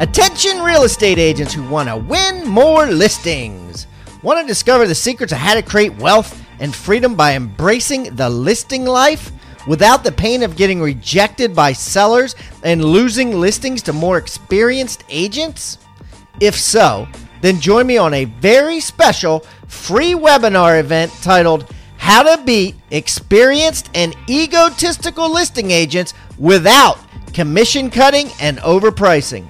Attention real estate agents who want to win more listings. Want to discover the secrets of how to create wealth and freedom by embracing the listing life without the pain of getting rejected by sellers and losing listings to more experienced agents? If so, then join me on a very special free webinar event titled How to Beat Experienced and Egotistical Listing Agents Without Commission Cutting and Overpricing.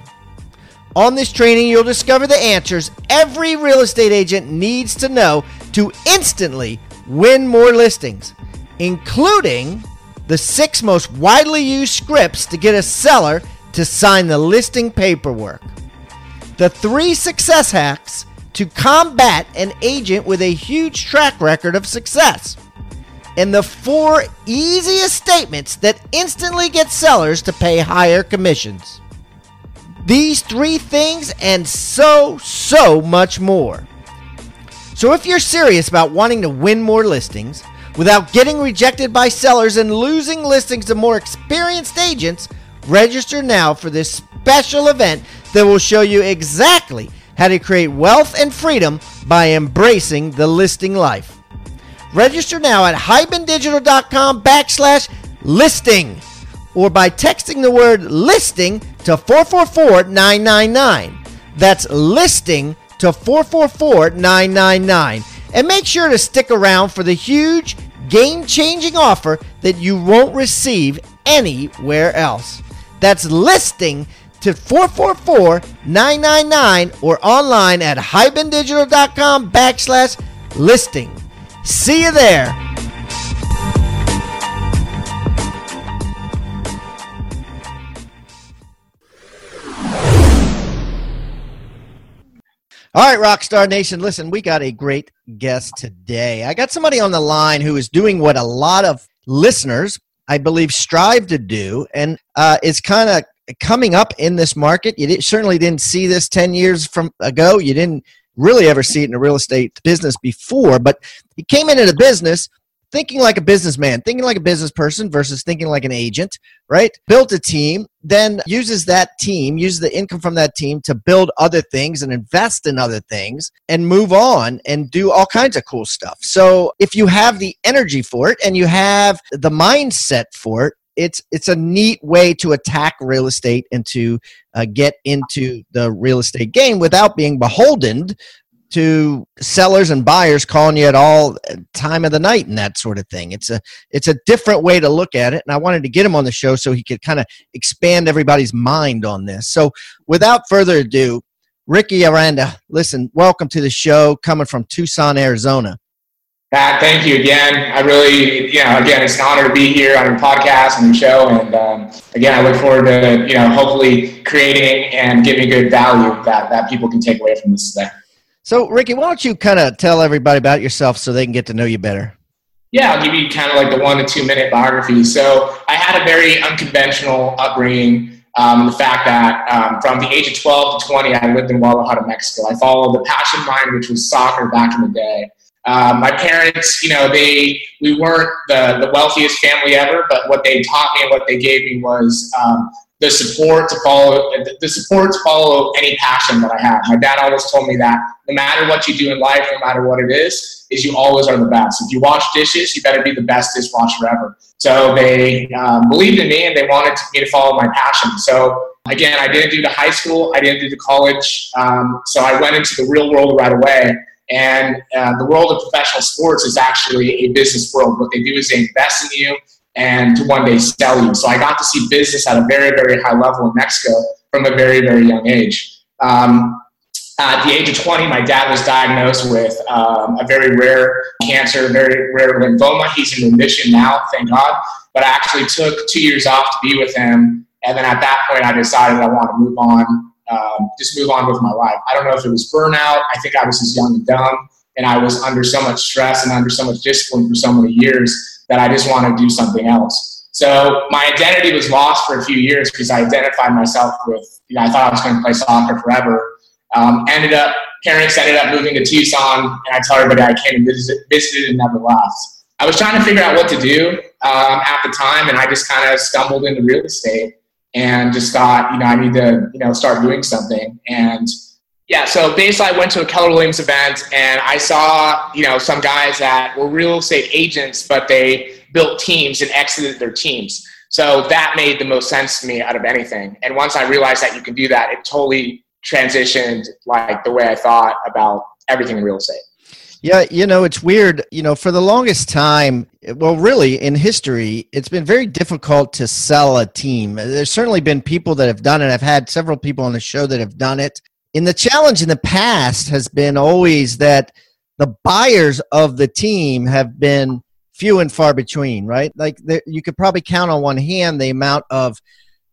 On this training, you'll discover the answers every real estate agent needs to know to instantly win more listings, including the six most widely used scripts to get a seller to sign the listing paperwork, the three success hacks to combat an agent with a huge track record of success, and the four easiest statements that instantly get sellers to pay higher commissions. These three things and so, so much more. So, if you're serious about wanting to win more listings without getting rejected by sellers and losing listings to more experienced agents, register now for this special event that will show you exactly how to create wealth and freedom by embracing the listing life. Register now at hibandigital.com backslash listing or by texting the word listing to 444 999. That's listing to 444 999. And make sure to stick around for the huge game changing offer that you won't receive anywhere else. That's listing to 444 999 or online at hibandigital.com backslash listing. See you there. All right, Rockstar Nation, listen, we got a great guest today. I got somebody on the line who is doing what a lot of listeners, I believe, strive to do and uh, is kind of coming up in this market. You did, certainly didn't see this 10 years from ago. You didn't really ever see it in a real estate business before, but he came into the business thinking like a businessman, thinking like a business person versus thinking like an agent, right? Built a team, then uses that team, uses the income from that team to build other things and invest in other things and move on and do all kinds of cool stuff. So if you have the energy for it and you have the mindset for it, it's it's a neat way to attack real estate and to uh, get into the real estate game without being beholden to sellers and buyers calling you at all time of the night and that sort of thing. It's a it's a different way to look at it, and I wanted to get him on the show so he could kind of expand everybody's mind on this. So, without further ado, Ricky Aranda, listen, welcome to the show, coming from Tucson, Arizona. Pat, thank you again. I really, you know, again, it's an honor to be here on your podcast and your show. And um, again, I look forward to, you know, hopefully creating and giving good value that, that people can take away from this today. So, Ricky, why don't you kind of tell everybody about yourself so they can get to know you better? Yeah, I'll give you kind of like the one to two minute biography. So, I had a very unconventional upbringing. Um, the fact that um, from the age of 12 to 20, I lived in Guadalajara, Mexico. I followed the passion of mine, which was soccer back in the day. Um, my parents, you know, they we weren't the, the wealthiest family ever, but what they taught me and what they gave me was um, the support to follow the support to follow any passion that I have. My dad always told me that no matter what you do in life, no matter what it is, is you always are the best. If you wash dishes, you better be the best dishwasher ever. So they um, believed in me and they wanted me to follow my passion. So again, I didn't do the high school, I didn't do the college. Um, so I went into the real world right away. And uh, the world of professional sports is actually a business world. What they do is they invest in you and to one day sell you. So I got to see business at a very, very high level in Mexico from a very, very young age. Um, at the age of 20, my dad was diagnosed with um, a very rare cancer, very rare lymphoma. He's in remission now, thank God. But I actually took two years off to be with him. And then at that point, I decided I want to move on, um, just move on with my life. I don't know if it was burnout. I think I was just young and dumb. And I was under so much stress and under so much discipline for so many years that I just want to do something else. So my identity was lost for a few years because I identified myself with, you know, I thought I was going to play soccer forever. Um, ended up, parents ended up moving to Tucson, and I tell everybody I came and visited, visited and never left. I was trying to figure out what to do um, at the time, and I just kind of stumbled into real estate and just thought, you know, I need to, you know, start doing something. And yeah, so basically, I went to a Keller Williams event and I saw, you know, some guys that were real estate agents, but they built teams and exited their teams. So that made the most sense to me out of anything. And once I realized that you can do that, it totally transitioned like the way I thought about everything in real estate. Yeah, you know, it's weird. You know, for the longest time, well, really in history, it's been very difficult to sell a team. There's certainly been people that have done it. I've had several people on the show that have done it in the challenge in the past has been always that the buyers of the team have been few and far between, right? Like you could probably count on one hand the amount of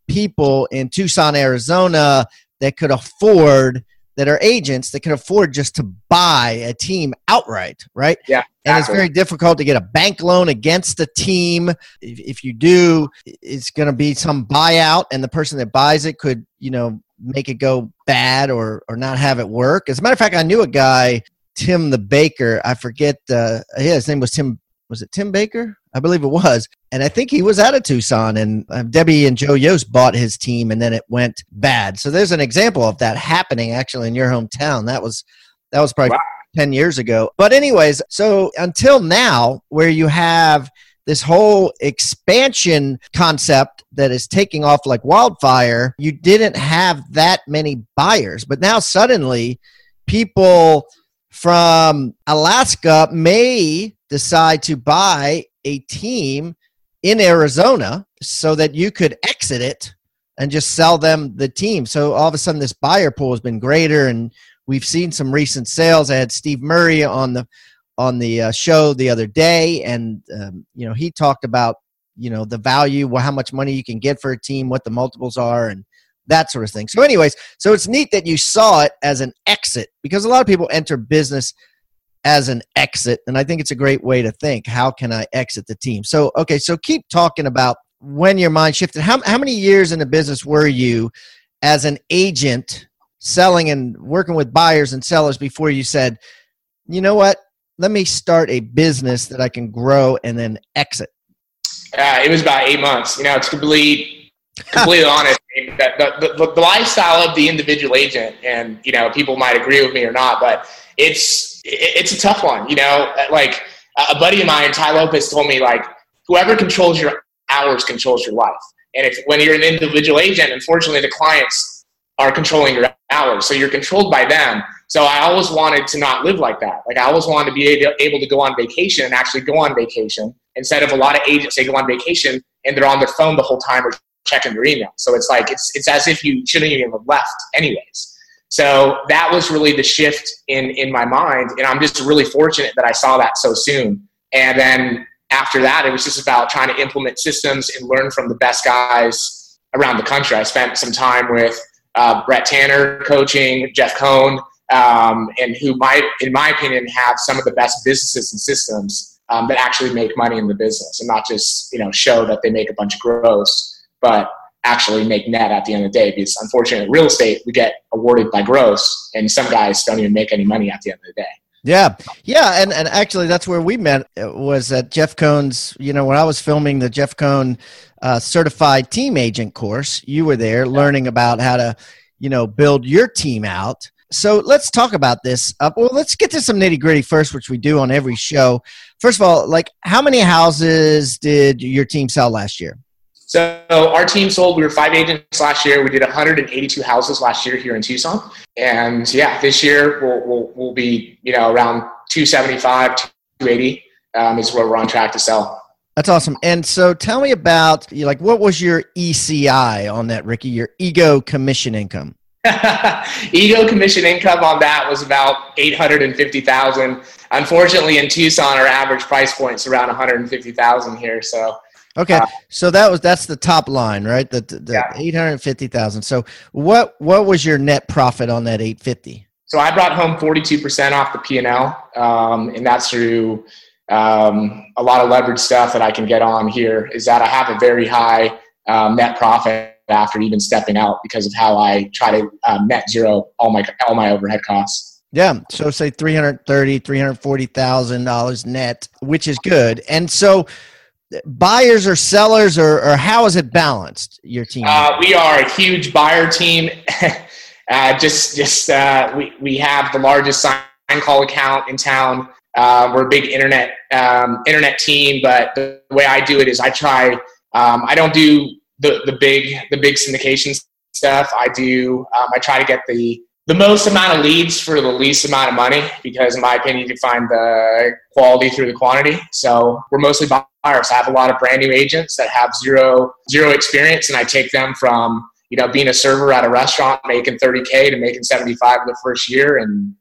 people in Tucson, Arizona that could afford that are agents that can afford just to buy a team outright, right? Yeah. And it's very difficult to get a bank loan against a team. If, if you do, it's going to be some buyout, and the person that buys it could, you know, make it go bad or or not have it work. As a matter of fact, I knew a guy, Tim the Baker. I forget. Uh, yeah, his name was Tim. Was it Tim Baker? I believe it was. And I think he was out of Tucson, and uh, Debbie and Joe Yost bought his team, and then it went bad. So there's an example of that happening actually in your hometown. That was that was probably wow. ten years ago. But anyways, so until now, where you have this whole expansion concept that is taking off like wildfire, you didn't have that many buyers. But now suddenly, people from Alaska may decide to buy a team in Arizona so that you could exit it and just sell them the team. So all of a sudden, this buyer pool has been greater, and we've seen some recent sales. I had Steve Murray on the on the uh, show the other day, and um, you know he talked about you know the value, how much money you can get for a team, what the multiples are, and that sort of thing. So, anyways, so it's neat that you saw it as an exit because a lot of people enter business as an exit, and I think it's a great way to think. How can I exit the team? So, okay, so keep talking about when your mind shifted. How how many years in the business were you as an agent? selling and working with buyers and sellers before you said, you know what, let me start a business that I can grow and then exit? Uh, it was about eight months. You know, it's completely, completely honest. The, the, the, the, lifestyle of the individual agent, and you know, people might agree with me or not, but it's it's a tough one. You know, like a buddy of mine, Tai Lopez, told me like, whoever controls your hours controls your life. And if when you're an individual agent, unfortunately, the clients are controlling your hours, so you're controlled by them. So I always wanted to not live like that. Like I always wanted to be able to go on vacation and actually go on vacation instead of a lot of agents they go on vacation and they're on their phone the whole time or checking their email. So it's like it's it's as if you shouldn't even have left anyways. So that was really the shift in in my mind, and I'm just really fortunate that I saw that so soon. And then after that, it was just about trying to implement systems and learn from the best guys around the country. I spent some time with uh, Brett Tanner coaching, Jeff Cohn, um, and who might, in my opinion, have some of the best businesses and systems um, that actually make money in the business and not just you know show that they make a bunch of gross, but actually make net at the end of the day. Because unfortunately, real estate we get awarded by gross, and some guys don't even make any money at the end of the day. Yeah, yeah, and and actually, that's where we met. Was at Jeff Cohn's. You know, when I was filming the Jeff Cohn uh, certified team agent course, you were there learning about how to, you know, build your team out. So let's talk about this. Uh, well, let's get to some nitty gritty first, which we do on every show. First of all, like, how many houses did your team sell last year? So our team sold. We were five agents last year. We did 182 houses last year here in Tucson, and yeah, this year we'll we'll, we'll be you know around 275, 280 um, is where we're on track to sell. That's awesome. And so tell me about you like what was your ECI on that, Ricky? Your ego commission income. Ego commission income on that was about 850,000. Unfortunately, in Tucson, our average price point is around 150,000 here. So Okay, Uh, so that was that's the top line, right? The the, Yeah. eight hundred fifty thousand. So what what was your net profit on that eight fifty? So I brought home 42% off the P&L, um, and that's through um, a lot of leverage stuff that I can get on here. Is that I have a very high um, net profit after even stepping out because of how I try to um, net zero all my all my overhead costs. Yeah, so say 330, 340,000 dollars net, which is good. And so buyers or sellers or or how is it balanced your team? Uh, we are a huge buyer team. uh, just just uh, we we have the largest sign call account in town. Uh, we're a big internet um, internet team, but the way I do it is I try. Um, I don't do the the big the big syndication stuff. I do. Um, I try to get the the most amount of leads for the least amount of money because, in my opinion, you can find the quality through the quantity. So we're mostly buyers. I have a lot of brand new agents that have zero zero experience, and I take them from you know being a server at a restaurant making 30k to making 75 the first year, and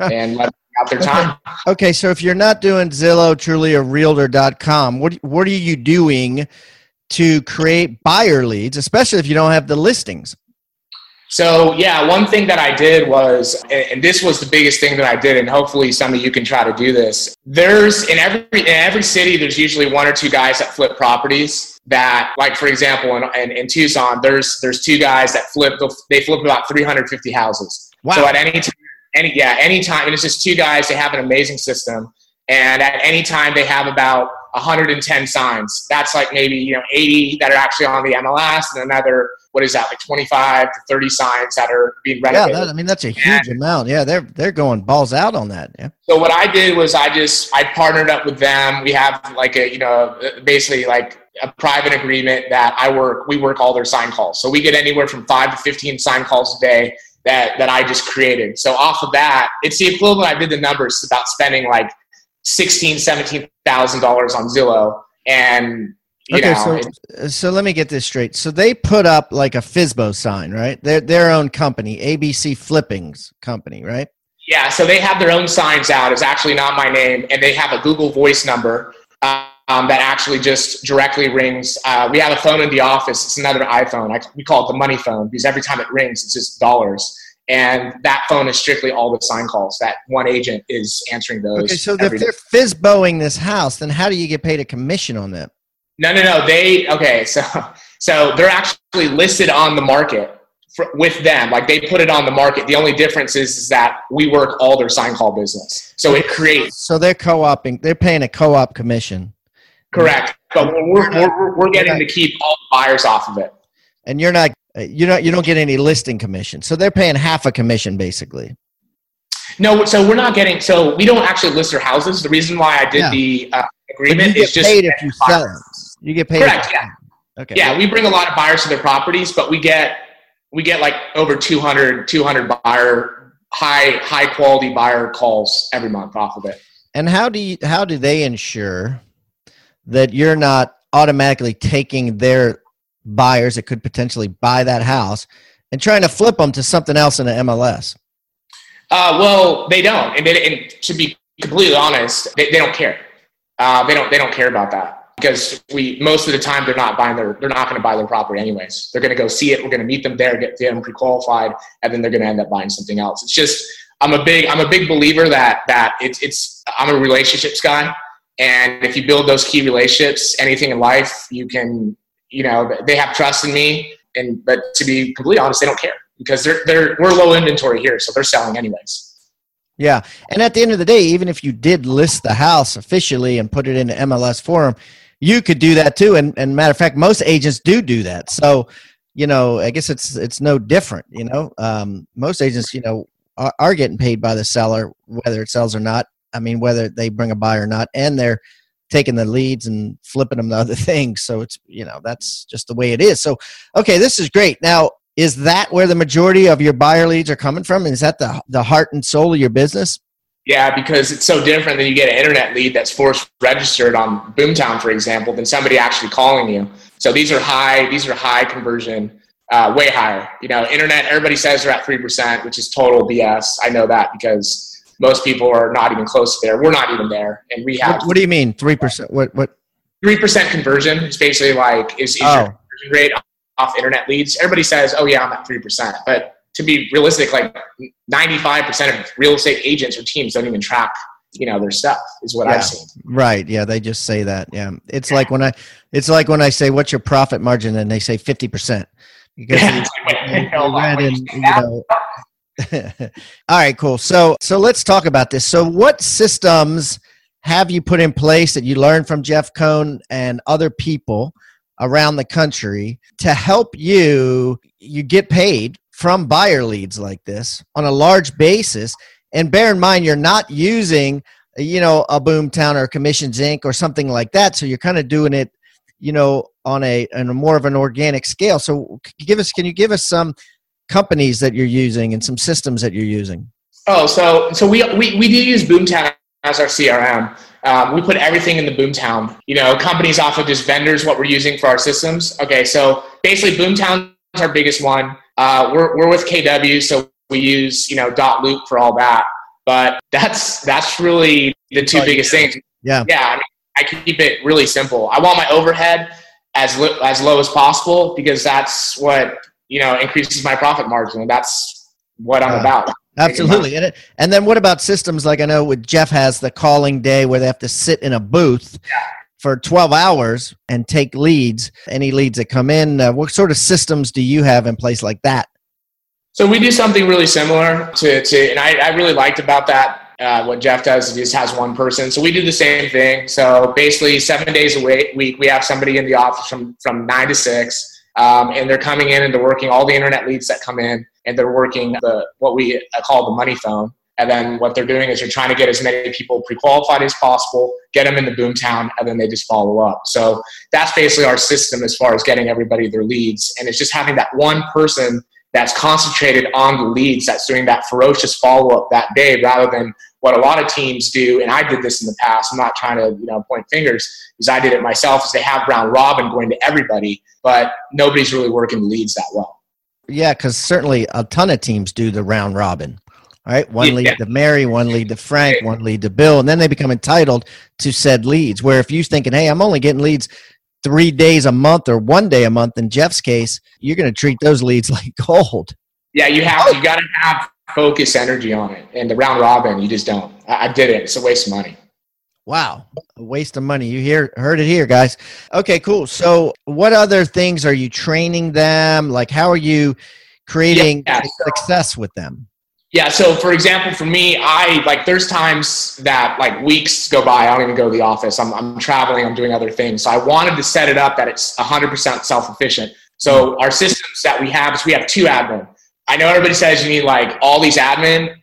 and let out their time. Okay, so if you're not doing Zillow, Trulia, or Realtor.com, what what are you doing to create buyer leads, especially if you don't have the listings? So yeah, one thing that I did was, and this was the biggest thing that I did, and hopefully some of you can try to do this. There's in every in every city, there's usually one or two guys that flip properties. That, like for example, in, in, in Tucson, there's there's two guys that flip. They flip about 350 houses. Wow. So at any time, any yeah, any time, and it's just two guys. They have an amazing system, and at any time they have about 110 signs. That's like maybe you know 80 that are actually on the MLS, and another what is that like 25 to 30 signs that are being read. Yeah, that, I mean that's a huge amount. Yeah, they're they're going balls out on that. Yeah. so what I did was I just I partnered up with them. We have like a you know basically like a private agreement that I work we work all their sign calls. So we get anywhere from five to 15 sign calls a day that that I just created. So off of that, it's the equivalent. I did the numbers about spending like sixteen, seventeen thousand dollars on Zillow, and you Okay, know, so so let me get this straight. So they put up like a Fizbo sign, right? Their their own company, ABC Flippings company, right? Yeah, so they have their own signs out. It's actually not my name, and they have a Google Voice number um, that actually just directly rings. Uh, we have a phone in the office. It's another iPhone. I, we call it the money phone because every time it rings, it's just dollars. And that phone is strictly all the sign calls. That one agent is answering those. Okay, so if they're Fizboing this house, then how do you get paid a commission on that? No, no, no. They okay. So, so they're actually listed on the market for, with them. Like they put it on the market. The only difference is, is that we work all their sign call business. So it creates So they're co-oping. They're paying a co-op commission, correct, but we're we're, we're, we're getting to keep all the buyers off of it. and you're not. Uh, don't you don't get any listing commission. So they're paying half a commission basically. No, so we're not getting. So we don't actually list our houses. The reason why I did Yeah. the uh, agreement you is get just paid if you sell it. You get paid. Correct, yeah. Okay. yeah we bring a lot of buyers to their properties but we get we get like over 200 200 buyer high high quality buyer calls every month off of it And how do you, how do they ensure that you're not automatically taking their buyers that could potentially buy that house and trying to flip them to something else in the MLS? uh, well they don't. And, they, and to be completely honest they, they don't care. Uh, they don't they don't care about that because we most of the time they're not buying their they're not going to buy their property anyways. They're going to go see it. We're going to meet them there get them pre-qualified and then they're going to end up buying something else. It's just i'm a big i'm a big believer that that it's it's i'm a relationships guy. And if you build those key relationships anything in life you can you know they have trust in me and but to be completely honest they don't care because they're they're we're low inventory here so they're selling anyways Yeah. And at the end of the day, even if you did list the house officially and put it in MLS forum, you could do that too. And, and matter of fact, most agents do do that. So, you know, I guess it's it's no different. You know, um, most agents, you know, are, are getting paid by the seller whether it sells or not. I mean, whether they bring a buyer or not, and they're taking the leads and flipping them to other things. So it's you know that's just the way it is. So okay, this is great. Now, is that where the majority of your buyer leads are coming from? Is that the the heart and soul of your business? Yeah, because it's so different than you get an internet lead that's forced registered on Boomtown, for example, than somebody actually calling you. So these are high, these are high conversion, uh, way higher. You know, internet, everybody says they're at 3%, which is total BS. I know that because most people are not even close to there. We're not even there. And we have. What, what do you mean 3%? What, what? 3% conversion is basically like, is, is oh. your conversion rate off internet leads? Everybody says, oh yeah, I'm at 3%. But to be realistic, like 95% of real estate agents or teams don't even track you know their stuff is what yeah. i've seen right yeah they just say that yeah it's yeah. like when i it's like when i say what's your profit margin and they say 50% because yeah. you, you know all right cool so so let's talk about this so what systems have you put in place that you learned from jeff cohn and other people around the country to help you you get paid from buyer leads like this on a large basis. And bear in mind, you're not using, you know, a Boomtown or Commissions Inc. or something like that. So you're kind of doing it, you know, on a, on a more of an organic scale. So give us, can you give us some companies that you're using and some systems that you're using? Oh, so so we we, we do use Boomtown as our CRM. Um, we put everything in the Boomtown. You know, companies often just vendors what we're using for our systems. Okay, so basically Boomtown is our biggest one. Uh, we're, we're with KW, so we use you know dot loop for all that. But that's that's really the two oh, biggest yeah. things. Yeah, yeah. I, mean, I keep it really simple. I want my overhead as li- as low as possible because that's what you know increases my profit margin, and that's what I'm uh, about. Absolutely. And, it, and then what about systems like I know with Jeff has the calling day where they have to sit in a booth yeah for 12 hours and take leads, any leads that come in. Uh, what sort of systems do you have in place like that? So we do something really similar to, to and I, I really liked about that. Uh, what Jeff does is he just has one person. So we do the same thing. So basically, seven days a week, we have somebody in the office from, from nine to six, um, and they're coming in and they're working all the internet leads that come in, and they're working the what we call the money phone. And then what they're doing is they're trying to get as many people pre-qualified as possible, get them into Boomtown, and then they just follow up. So that's basically our system as far as getting everybody their leads. And it's just having that one person that's concentrated on the leads that's doing that ferocious follow-up that day rather than what a lot of teams do, and I did this in the past. I'm not trying to, you know, point fingers because I did it myself. Is they have round robin going to everybody, but nobody's really working leads that well. Yeah, because certainly a ton of teams do the round robin. All right, one yeah. lead to Mary, one lead to Frank, one lead to Bill, and then they become entitled to said leads. Where if you're thinking, hey, I'm only getting leads three days a month or one day a month, in Jeff's case, you're going to treat those leads like gold. Yeah, you have. You oh. got to have focus energy on it, and the round robin, you just don't. I, I did it. It's a waste of money. Wow, a waste of money. You hear heard it here, guys. Okay, cool. So, what other things are you training them? Like, how are you creating yeah, success with them? Yeah. So for example, for me, I like there's times that like weeks go by. I don't even go to the office. I'm, I'm traveling. I'm doing other things. So I wanted to set it up that it's 100% self-efficient. So hmm. our systems that we have is we have two admin. I know everybody says you need like all these admin.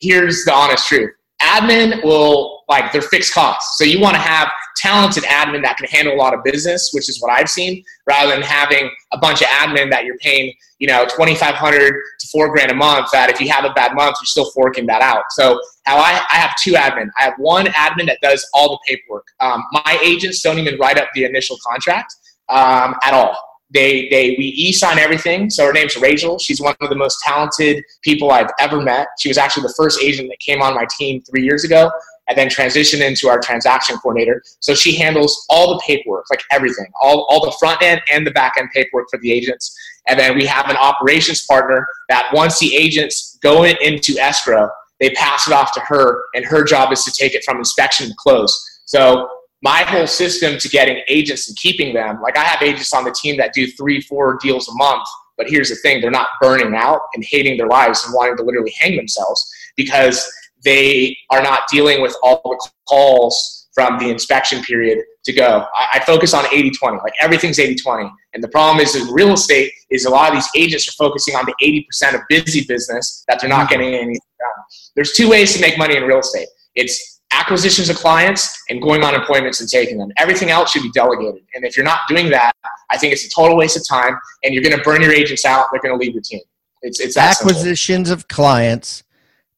Here's the honest truth. Admin will like they're fixed costs. So you want to have talented admin that can handle a lot of business, which is what I've seen, rather than having a bunch of admin that you're paying, you know, 2,500 to four grand a month that if you have a bad month, you're still forking that out. So how I, I have two admin. I have one admin that does all the paperwork. Um, my agents don't even write up the initial contract um, at all. They, they, we e-sign everything. So her name's Rachel. She's one of the most talented people I've ever met. She was actually the first agent that came on my team three years ago and then transitioned into our transaction coordinator. So she handles all the paperwork, like everything, all, all the front end and the back end paperwork for the agents. And then we have an operations partner that once the agents go in, into escrow, they pass it off to her, and her job is to take it from inspection to close. So my whole system to getting agents and keeping them, like I have agents on the team that do three, four deals a month. But here's the thing: they're not burning out and hating their lives and wanting to literally hang themselves because they are not dealing with all the calls from the inspection period to go. I, I focus on 80 20, like everything's 80 20. And the problem is in real estate is a lot of these agents are focusing on the 80% of busy business that they're not mm. getting anything done. There's two ways to make money in real estate. It's acquisitions of clients and going on appointments and taking them. Everything else should be delegated. And if you're not doing that, I think it's a total waste of time and you're going to burn your agents out. They're going to leave your team. It's, it's acquisitions simple. of clients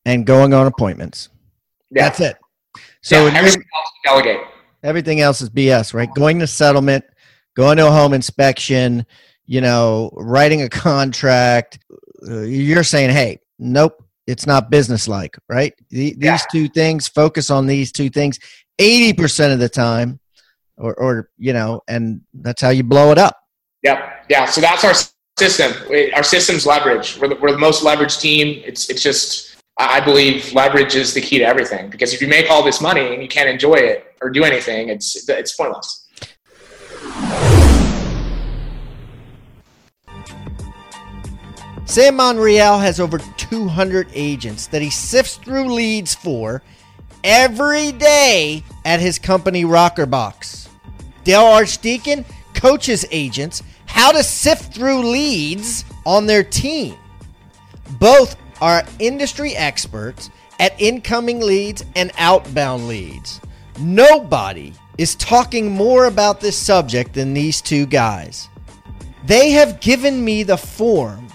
and going on appointments. Yeah. That's it. So yeah, everything else delegate. Everything else is BS, right? Going to settlement, going to a home inspection, you know, writing a contract. Uh, you're saying, hey, nope, it's not businesslike, right? The, yeah. These two things, focus on these two things 80% of the time, or, or, you know, and that's how you blow it up. Yep. Yeah. So that's our system. Our system's leverage. We're the, we're the most leveraged team. It's, it's just, I believe leverage is the key to everything because if you make all this money and you can't enjoy it or do anything, it's, it's pointless. Sam Monreal has over 200 agents that he sifts through leads for every day at his company Rockerbox. Dale Archdeacon coaches agents how to sift through leads on their team. Both are industry experts at incoming leads and outbound leads. Nobody is talking more about this subject than these two guys. They have given me the form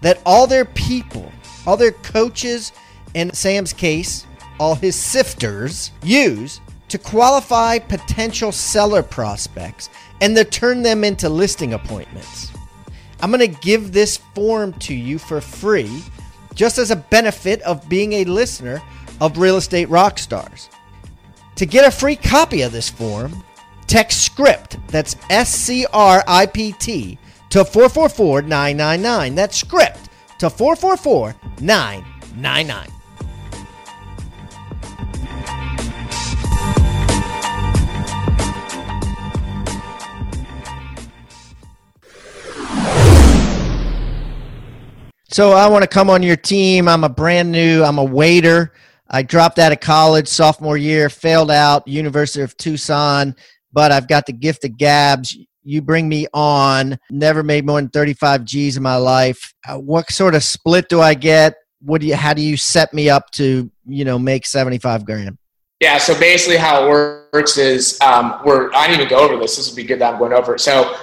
that all their people, all their coaches, in Sam's case, all his sifters use to qualify potential seller prospects and to turn them into listing appointments. I'm going to give this form to you for free just as a benefit of being a listener of Real Estate Rockstars. To get a free copy of this form, text script, that's S C R I P T, to 444 999. That's script to 444 999. So I want to come on your team. I'm a brand new, I'm a waiter. I dropped out of college sophomore year, failed out, University of Tucson, but I've got the gift of gabs you bring me on. Never made more than 35 G's in my life. Uh, what sort of split do I get? What do you, how do you set me up to, you know, make 75 grand? Yeah. So basically how it works is, um, we're, I didn't even go over this. This would be good that I'm going over. So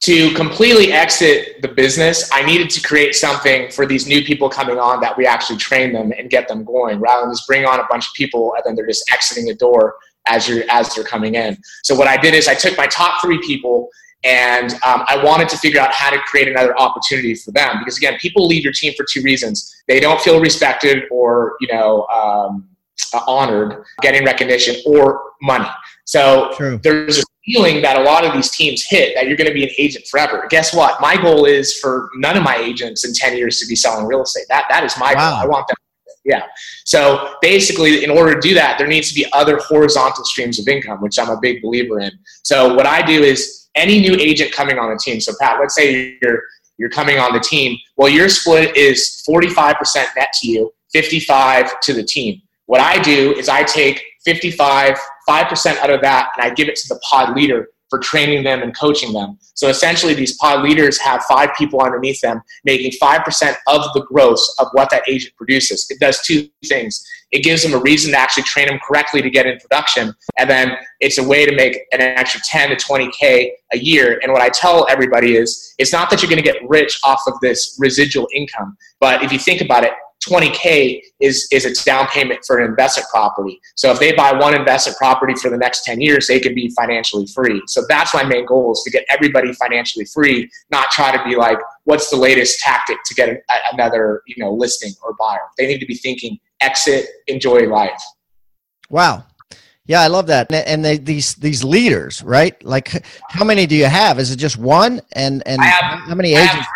to completely exit the business, I needed to create something for these new people coming on that we actually train them and get them going rather than just bring on a bunch of people and then they're just exiting the door as you're as they're coming in. So what I did is I took my top three people and um, I wanted to figure out how to create another opportunity for them because again, people leave your team for two reasons: they don't feel respected or you know um, honored, getting recognition, or money. So True. there's a feeling that a lot of these teams hit that you're going to be an agent forever. Guess what? My goal is for none of my agents in 10 years to be selling real estate. That that is my wow. goal. I want them yeah. So basically, in order to do that, there needs to be other horizontal streams of income, which I'm a big believer in. So what I do is any new agent coming on the team. So Pat, let's say you're you're coming on the team. Well, your split is 45% net to you, 55 to the team. What I do is I take 55, 5% out of that, and I give it to the pod leader for training them and coaching them. So essentially, these pod leaders have five people underneath them making 5% of the gross of what that agent produces. It does two things. It gives them a reason to actually train them correctly to get in production. And then it's a way to make an extra 10 to 20K a year. And what I tell everybody is, it's not that you're going to get rich off of this residual income, but if you think about it, 20K is, is its down payment for an investment property. So if they buy one investment property for the next 10 years, they can be financially free. So that's my main goal is to get everybody financially free, not try to be like, what's the latest tactic to get another, you know, listing or buyer. They need to be thinking exit, enjoy life. Wow. Yeah, I love that. And they, these these leaders, right? Like, how many do you have? Is it just one? And and have, how many agents?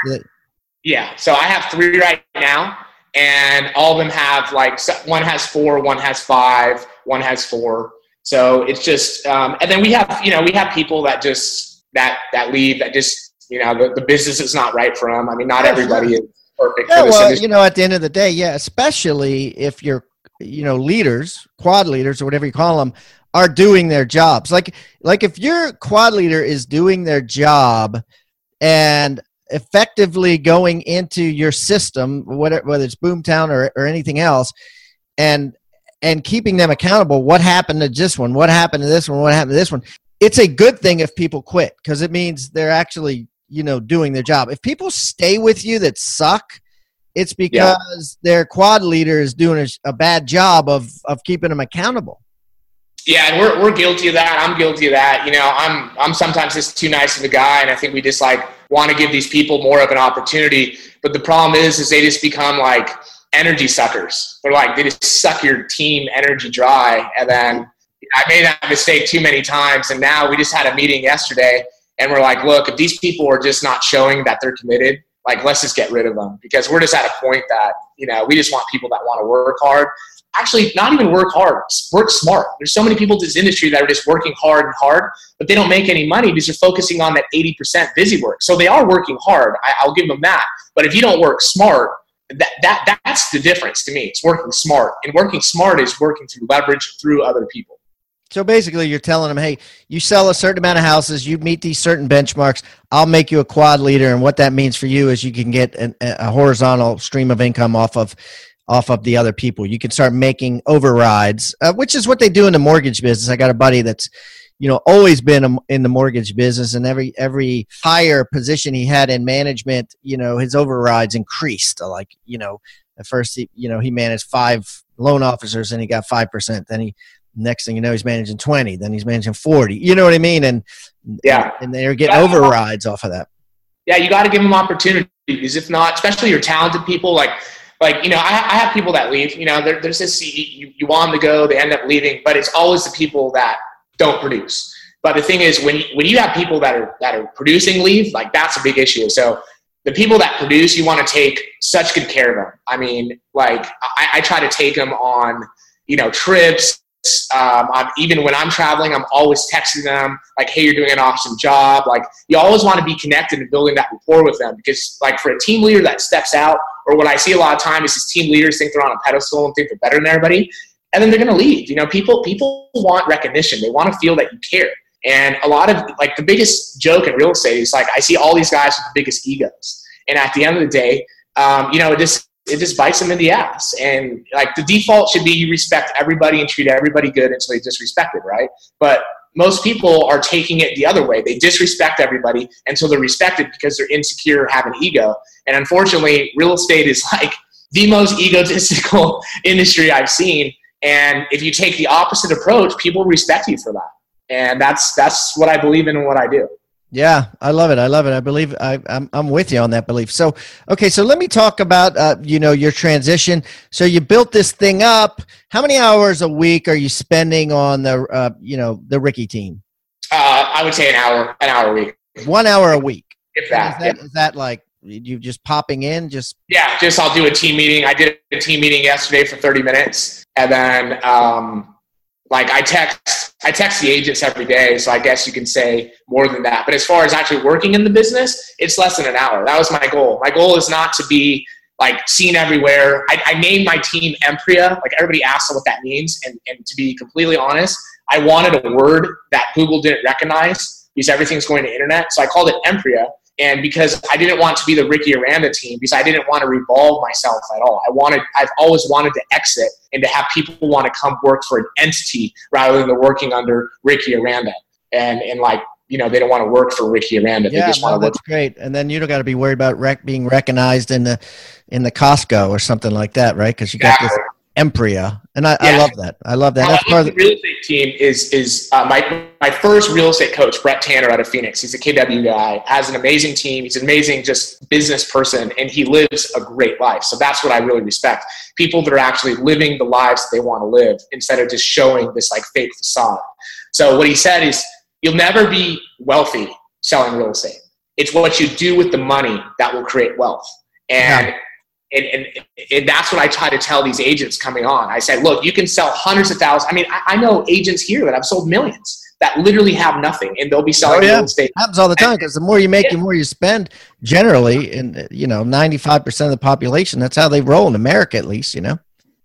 yeah, so I have three right now and all of them have like one has four, one has five, one has four. So it's just, um, and then we have, you know, we have people that just that that leave that just, you know, the, the business is not right for them. I mean, not everybody is perfect. Yeah, well, you know, at the end of the day, yeah, especially if you're you know leaders, quad leaders or whatever you call them, are doing their jobs. Like like if your quad leader is doing their job and effectively going into your system, whether whether it's Boomtown or, or anything else, and and keeping them accountable. What happened to this one? What happened to this one? What happened to this one? It's a good thing if people quit because it means they're actually you know doing their job. If people stay with you that suck, it's because yeah. their quad leader is doing a, a bad job of of keeping them accountable. Yeah, and we're, we're guilty of that. I'm guilty of that. You know, I'm I'm sometimes just too nice of a guy, and I think we just like want to give these people more of an opportunity. But the problem is, is they just become like energy suckers. They're like they just suck your team energy dry, and then I made that mistake too many times. And now we just had a meeting yesterday, and we're like, look, if these people are just not showing that they're committed, like let's just get rid of them because we're just at a point that you know we just want people that want to work hard actually not even work hard, work smart. There's so many people in this industry that are just working hard and hard, but they don't make any money because they're focusing on that 80% busy work. So they are working hard. I, will give them that. But if you don't work smart, that, that that's the difference to me. It's working smart. And working smart is working through leverage through other people. So basically, you're telling them, hey, you sell a certain amount of houses, you meet these certain benchmarks, I'll make you a quad leader. And what that means for you is you can get an, a horizontal stream of income off of off of the other people. You can start making overrides, uh, which is what they do in the mortgage business. I got a buddy that's you know always been in the mortgage business and every every higher position he had in management you know his overrides increased. Like you know at first he you know he managed five loan officers and he got five percent then he next thing you know he's managing 20 then he's managing 40 you know what i mean? And yeah. and they're getting overrides off of that. Yeah you got to give them opportunities if not especially your talented people like like you know I, I have people that leave you know there, there's this you, you want them to go they end up leaving but it's always the people that don't produce. But the thing is when you, when you have people that are that are producing leave like that's a big issue. So the people that produce you want to take such good care of them i mean like I, I try to take them on you know trips um, I'm, even when I'm traveling, I'm always texting them like, "Hey, you're doing an awesome job." Like, you always want to be connected and building that rapport with them because, like, for a team leader that steps out, or what I see a lot of times is these team leaders think they're on a pedestal and think they're better than everybody, and then they're going to leave. You know, people people want recognition. They want to feel that you care. And a lot of like the biggest joke in real estate is like I see all these guys with the biggest egos, and at the end of the day, um, you know, it just it just bites them in the ass. And like the default should be you respect everybody and treat everybody good until they disrespect it, right? But most people are taking it the other way. They disrespect everybody until they're respected because they're insecure, have an ego. And unfortunately, real estate is like the most egotistical industry I've seen. And if you take the opposite approach, people respect you for that. And that's that's what I believe in and what I do. Yeah, I love it. I love it. I believe I, am I'm, I'm with you on that belief. So, okay, so let me talk about uh, you know your transition. So you built this thing up. How many hours a week are you spending on the uh, you know the Ricky team? Uh, I would say an hour, an hour a week. One hour a week. If that. Is that, yeah. is that like you just popping in? Just yeah, just I'll do a team meeting. I did a team meeting yesterday for 30 minutes, and then um, like I text I text the agents every day, so I guess you can say more than that. But as far as actually working in the business, it's less than an hour. That was my goal. My goal is not to be like seen everywhere. I, I named my team Empria. Like everybody asked what that means, and, and to be completely honest, I wanted a word that Google didn't recognize because everything's going to internet. So I called it Empria and because I didn't want to be the Ricky Aranda team, because I didn't want to revolve myself at all. I wanted, I've always wanted to exit and to have people want to come work for an entity rather than working under Ricky Aranda. And and like you know they don't want to work for Ricky Aranda. They yeah, just want to work. That's great. And then you don't got to be worried about rec- being recognized in the in the Costco or something like that, right? Because you got exactly. this Empria, and I, yeah. I, love that. I love that. That's part of the real estate team. Is is uh, my my first real estate coach, Brett Tanner, out of Phoenix. He's a KW guy. Has an amazing team. He's an amazing just business person, and he lives a great life. So that's what I really respect. People that are actually living the lives that they want to live instead of just showing this like fake facade. So what he said is, you'll never be wealthy selling real estate. It's what you do with the money that will create wealth. And yeah and, and, and, that's what I try to tell these agents coming on. I said, look, you can sell hundreds of thousands. I mean, I, I know agents here that have sold millions that literally have nothing, and they'll be selling oh, yeah. real estate. happens all the time because the more you make, yeah. the more you spend. Generally, and you know, ninety five percent of the population, that's how they roll in America, at least. You know.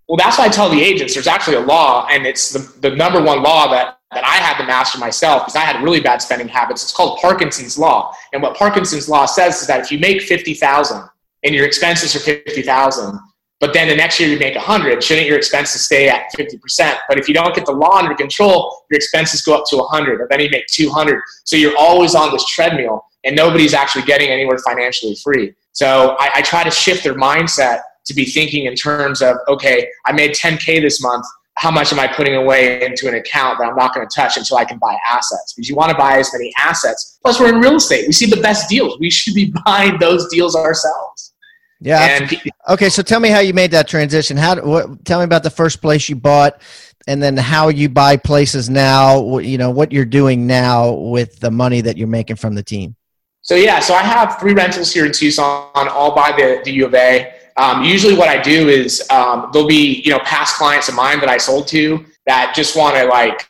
Well, that's why I tell the agents there's actually a law, and it's the, the number one law that, that I had to master myself because I had really bad spending habits. It's called Parkinson's Law. And what Parkinson's Law says is that if you make 50000 and your expenses are 50000 but then the next year you make 100 shouldn't your expenses stay at 50% but if you don't get the law under control your expenses go up to 100 and then you make 200 so you're always on this treadmill and nobody's actually getting anywhere financially free. So I, I try to shift their mindset to be thinking in terms of okay i made 10k this month how much am i putting away into an account that i'm not going to touch until i can buy assets because you want to buy as many assets plus we're in real estate we see the best deals we should be buying those deals ourselves yeah. And, okay, so tell me how you made that transition. How? What, tell me about the first place you bought, and then how you buy places now. You know what you're doing now with the money that you're making from the team. So yeah, so I have three rentals here in Tucson, all by the, the U of A. Um, usually, what I do is um, there'll be you know past clients of mine that I sold to that just want to like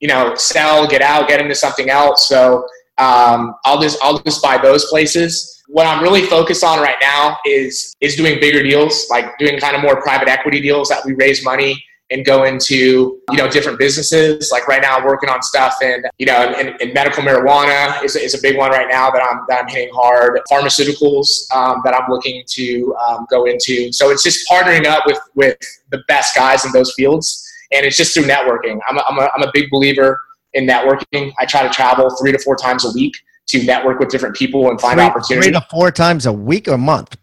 you know sell, get out, get into something else. So um, I'll just I'll just buy those places what I'm really focused on right now is is doing bigger deals, like doing kind of more private equity deals that we raise money and go into you know different businesses. Like right now, I'm working on stuff and you know in, in medical marijuana is, is a big one right now that I'm that I'm hitting hard. Pharmaceuticals um, that I'm looking to um, go into. So it's just partnering up with with the best guys in those fields, and it's just through networking. I'm a, I'm a, I'm a big believer in networking. I try to travel three to four times a week to network with different people and find three, opportunities. Three to four times a week or month?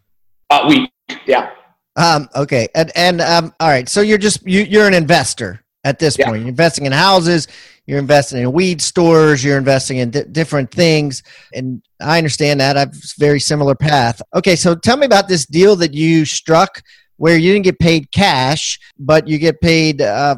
A uh, week, yeah. Um, okay, and and um, all right. So you're just you, you're an investor at this yeah. point. You're investing in houses. You're investing in weed stores. You're investing in different things, and I understand that. I've very similar path. Okay, so tell me about this deal that you struck where you didn't get paid cash, but you get paid uh,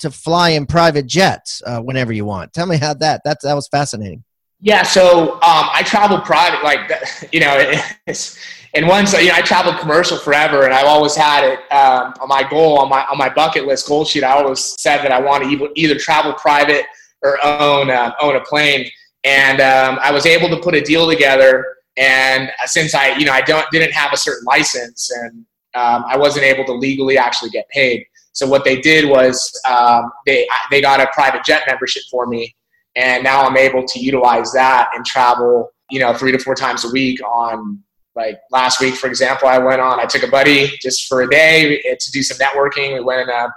to fly in private jets uh, whenever you want. Tell me how that that that was fascinating. Yeah, so um, I travel private, like you know, it's and once you know, I traveled commercial forever, and I've always had it um, on my goal on my on my bucket list goal sheet. I always said that I want to either travel private or own uh, own a plane, and um, I was able to put a deal together. And since I you know I don't didn't have a certain license, and um, I wasn't able to legally actually get paid. So what they did was um, they they got a private jet membership for me and now I'm able to utilize that and travel, you know, three to four times a week on like last week, for example, I went on, I took a buddy just for a day uh, to do some networking. We went in a,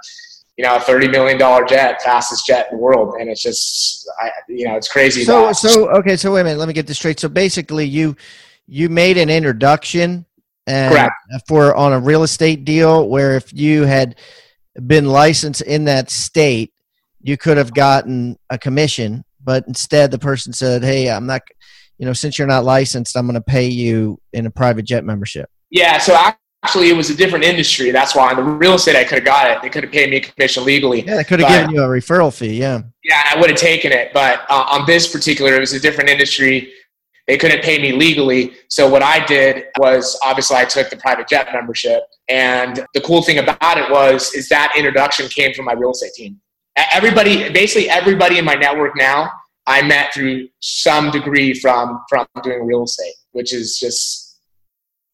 you know, a $30 million jet, fastest jet in the world. And it's just, I, you know, it's crazy. So, that. so, okay. So wait a minute, let me get this straight. So basically you, you made an introduction and Correct. for on a real estate deal where if you had been licensed in that state, you could have gotten a commission but instead the person said, "Hey, I'm not, you know, since you're not licensed, I'm going to pay you in a private jet membership." Yeah, so actually, it was a different industry. That's why in the real estate, I could have got it. They could have paid me a commission legally. Yeah, they could have given you a referral fee. Yeah. Yeah, I would have taken it, but uh, on this particular, it was a different industry. They couldn't pay me legally. So what I did was obviously I took the private jet membership. And the cool thing about it was is that introduction came from my real estate team everybody, basically everybody in my network now, I met through some degree from from doing real estate, which is just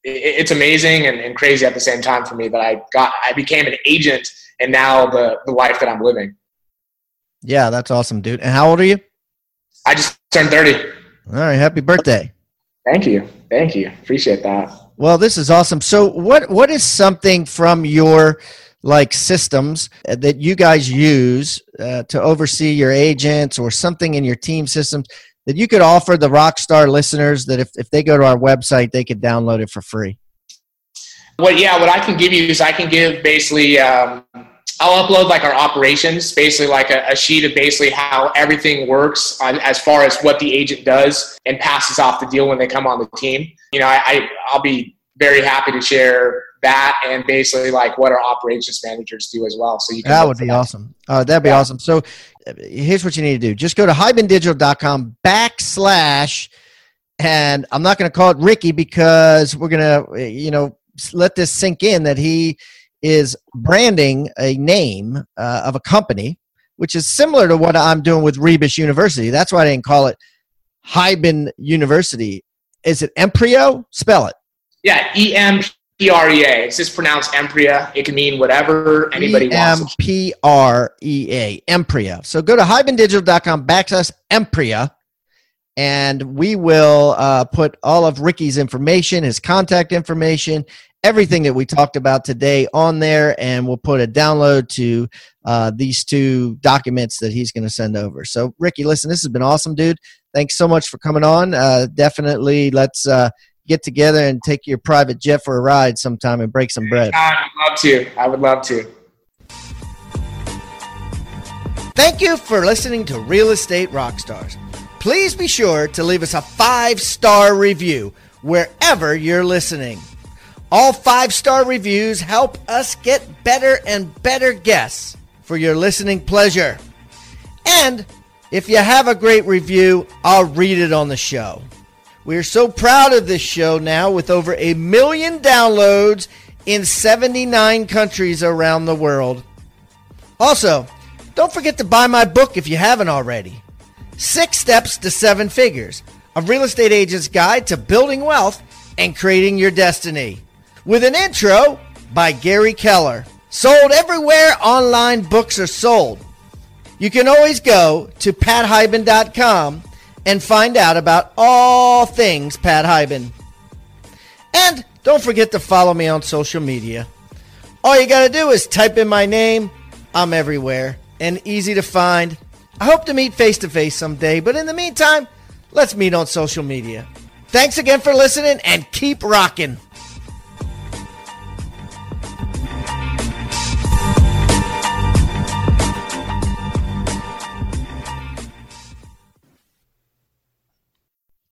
it's amazing and, and crazy at the same time for me that I got I became an agent and now the the life that I'm living. Yeah, that's awesome, dude. And how old are you? I just turned 30. All right, happy birthday. Thank you. Thank you. Appreciate that. Well, this is awesome. So what what is something from your like systems that you guys use uh, to oversee your agents or something in your team systems that you could offer the rockstar listeners that if, if they go to our website they could download it for free? What yeah what i can give you is i can give basically um, i'll upload like our operations basically like a, a, sheet of basically how everything works on, as far as what the agent does and passes off the deal when they come on the team. You know I, I i'll be very happy to share that and basically like what our operations managers do as well. So you can that would be that. awesome. Uh, that'd be yeah. awesome. So uh, here's what you need to do. Just go to hibandigital.com backslash, and I'm not going to call it Ricky because we're going to, you know, let this sink in that he is branding a name uh, of a company, which is similar to what I'm doing with Rebus University. That's why I didn't call it Hiban University. Is it Emprio? Spell it. Yeah, E M P R E A. It's just pronounced Emprea. It can mean whatever anybody wants. Emprea. So go to hibandigital.com backslash Emprea, and we will uh, put all of Ricky's information, his contact information, everything that we talked about today on there, and we'll put a download to uh, these two documents that he's going to send over. So, Ricky, listen, this has been awesome, dude. Thanks so much for coming on. Uh, definitely, let's uh, get together and take your private jet for a ride sometime and break some bread. I would love to. I would love to. Thank you for listening to Real Estate Rockstars. Please be sure to leave us a five star review wherever you're listening. All five star reviews help us get better and better guests for your listening pleasure. And if you have a great review, I'll read it on the show. We are so proud of this show now with over a million downloads in 79 countries around the world. Also, don't forget to buy my book if you haven't already. Six Steps to Seven Figures, a real estate agent's guide to building wealth and creating your destiny. With an intro by Gary Keller. Sold everywhere online books are sold. You can always go to pathiban.com and find out about all things Pat Hiban. And don't forget to follow me on social media. All you got to do is type in my name. I'm everywhere and easy to find. I hope to meet face to face someday, but in the meantime, let's meet on social media. Thanks again for listening and keep rocking.